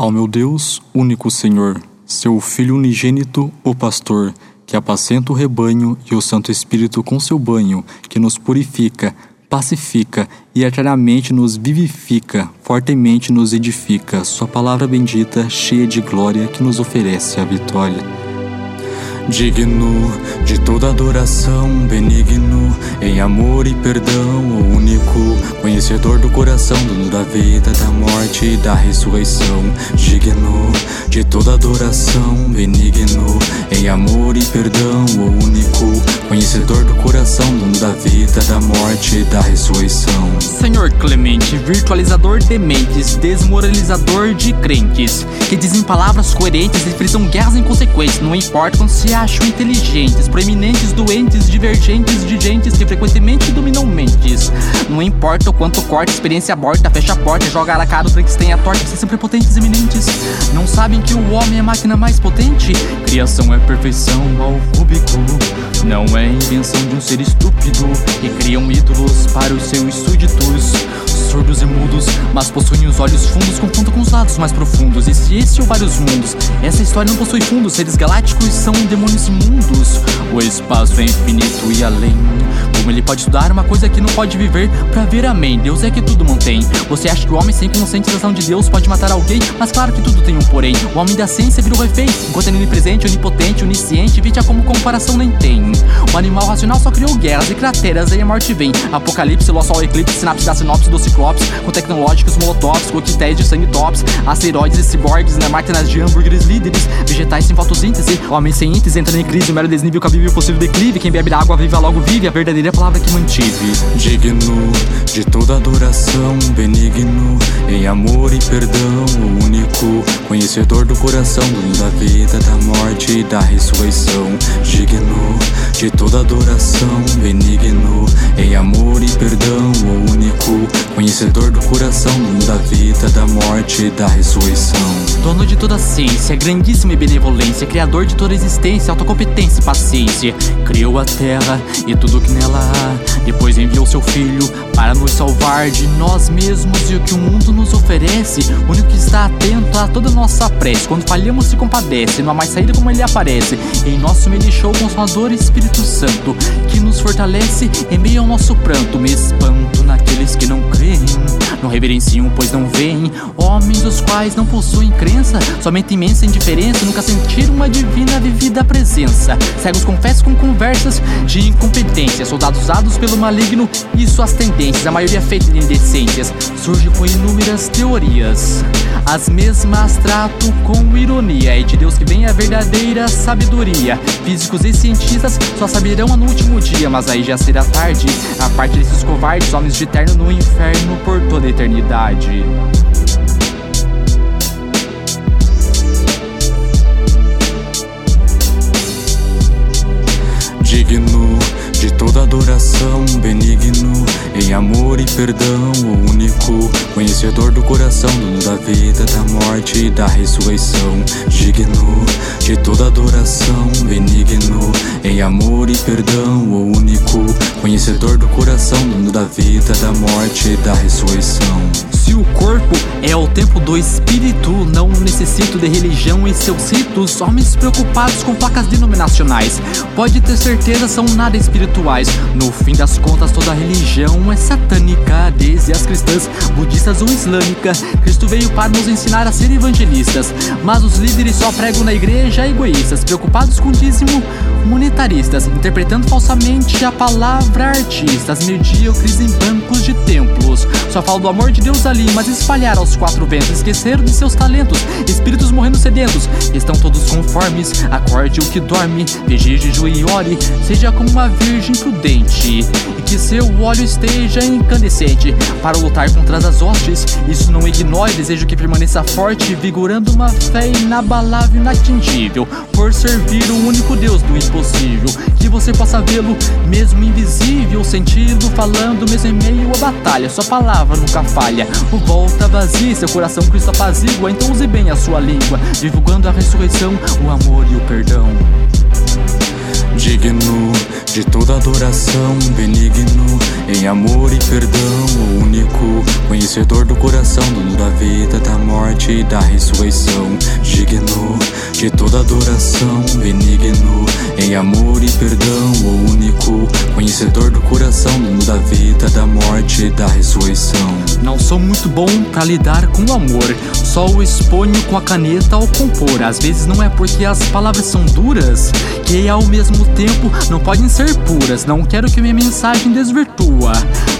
Ao meu Deus, único Senhor, seu Filho unigênito, o pastor, que apacenta o rebanho e o Santo Espírito com seu banho, que nos purifica, pacifica e eternamente nos vivifica, fortemente nos edifica, Sua palavra bendita, cheia de glória, que nos oferece a vitória. Digno de toda adoração, benigno, em amor e perdão, o único conhecedor do coração, dono da vida, da morte e da ressurreição. Digno de toda adoração, benigno, em amor e perdão, o único conhecedor do coração, dono da vida, da morte e da ressurreição. Senhor clemente, virtualizador de mentes, desmoralizador de crentes, que dizem palavras coerentes e frisam guerras inconsequentes, não importa quando se acham inteligentes, proeminentes, doentes, divergentes, de gentes que frequentemente dominam mentes. Não importa o quanto corta, experiência aborta, fecha a porta, joga na cara, o Frankenstein a torta, vocês são prepotentes eminentes. Não sabem que o homem é a máquina mais potente? Criação é perfeição ao cúbico. Não é invenção de um ser estúpido que criam ídolos para os seus súditos surdos e mudos, mas possuem os olhos fundos, confundam com os lados mais profundos. E se esse ou vários mundos, essa história não possui fundos, seres galácticos são demônios imundos. O espaço é infinito e além. Como ele pode estudar uma coisa que não pode viver pra ver amém? Deus é que tudo mantém. Você acha que o homem sem conscientização de Deus pode matar alguém? Mas claro que tudo tem um porém. O homem da ciência virou refém, enquanto ele é onipresente, onipotente, onisciente, vítima como comparação nem tem. O animal racional só criou guerras e crateras, aí a morte vem. Apocalipse, lua, sol, eclipse, sinapse da sinopse do ciclo com tecnológicos molotovs, coquetéis de sangue tops, asteroides e ciborgues, né, máquinas de hambúrgueres líderes, vegetais sem fotossíntese, homens sem ínteses entrando em crise, mero desnível, cabível, possível declive, quem bebe da água viva logo vive, a verdadeira palavra que mantive. Digno de toda adoração, benigno, em amor e perdão, o único conhecedor do coração, da vida, da morte e da ressurreição. Digno de toda adoração, benigno, em amor e perdão, o único conhecedor do coração, da vida, da morte e da ressurreição. Dono de toda ciência, grandíssima e benevolência, criador de toda existência, autocompetência e paciência. Criou a terra e tudo que nela há. Depois enviou seu filho para nos salvar de nós mesmos e o que o mundo nos oferece. O único que está atento a toda nossa prece. Quando falhamos, se compadece. Não há mais saída como ele aparece. Em nosso meio deixou o Consolador Espírito Santo, que nos fortalece em meio ao nosso pranto. Me espanto naqueles que não creem não reverenciam, pois não veem. Homens os quais não possuem crença, somente imensa indiferença, nunca sentiram uma divina vivida presença. Cegos confessam com conversas de incompetência, soldados usados pelo maligno e suas tendências, a maioria feita de indecências, surge com inúmeras teorias. As mesmas trato com ironia, é de Deus que vem a verdadeira sabedoria. Físicos e cientistas só saberão no último dia, mas aí já será tarde. A parte desses covardes, homens de terno no inferno por toda a eternidade. Digno de toda adoração, benigno, em amor e perdão, o único conhecedor do coração, dono da vida, da morte e da ressurreição. Digno de toda adoração, benigno, perdão, o único conhecedor do coração, dono da vida, da morte e da ressurreição. Se o corpo é o templo do espírito, não necessito de religião e seus ritos. Homens preocupados com placas denominacionais, pode ter certeza são nada espirituais. No fim das contas, toda religião é satânica, desde as cristãs, budistas ou islâmicas. Cristo veio para nos ensinar a ser evangelistas, mas os líderes só pregam na igreja egoístas, preocupados com dízimo, monetaristas, interpretando falsamente a palavra artistas, medíocres em bancos de templos. Só falam do amor de Deus ali, mas espalharam aos quatro ventos, esqueceram de seus talentos, espíritos morrendo sedentos, estão todos conformes, acorde o que dorme, veja jejum e ore, seja como uma virgem prudente, que seu óleo esteja incandescente, para lutar contra as hostes, isso não ignore, desejo que permaneça forte, vigorando uma fé inabalável e inatingível, por servir o único Deus do impossível, que você possa vê-lo, mesmo invisível, senti-lo falando, mesmo em meio à batalha, sua palavra nunca falha, o volta vazia, seu coração Cristo apazigua, então use bem a sua língua, divulgando a ressurreição, o amor e o perdão. Digno de toda adoração, benigno em amor e perdão, conhecedor do coração, dono da vida, da morte e da ressurreição, digno de toda adoração, benigno em amor e perdão, o único conhecedor do coração, dono da vida, da morte e da ressurreição. Não sou muito bom para lidar com o amor, só o exponho com a caneta ao compor. Às vezes não é porque as palavras são duras que ao mesmo tempo não podem ser puras. Não quero que minha mensagem desvirtua.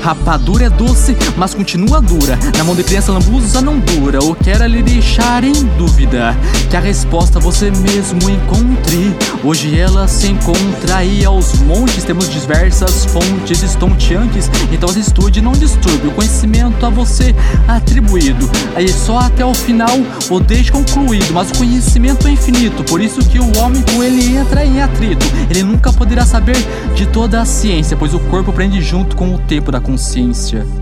Rapadura é doce, mas continua dura. Na mão de criança lambuza não dura. Ou quero lhe deixar em dúvida que a resposta você mesmo encontre. Hoje ela se encontra aí aos montes. Temos diversas fontes estonteantes. Então estude, não disturbe. O conhecimento a você atribuído. Aí só até o final o deixe concluído. Mas o conhecimento é infinito. Por isso que o homem com ele entra em atrito. Ele nunca poderá saber de toda a ciência, pois o corpo prende junto com o tempo da consciência.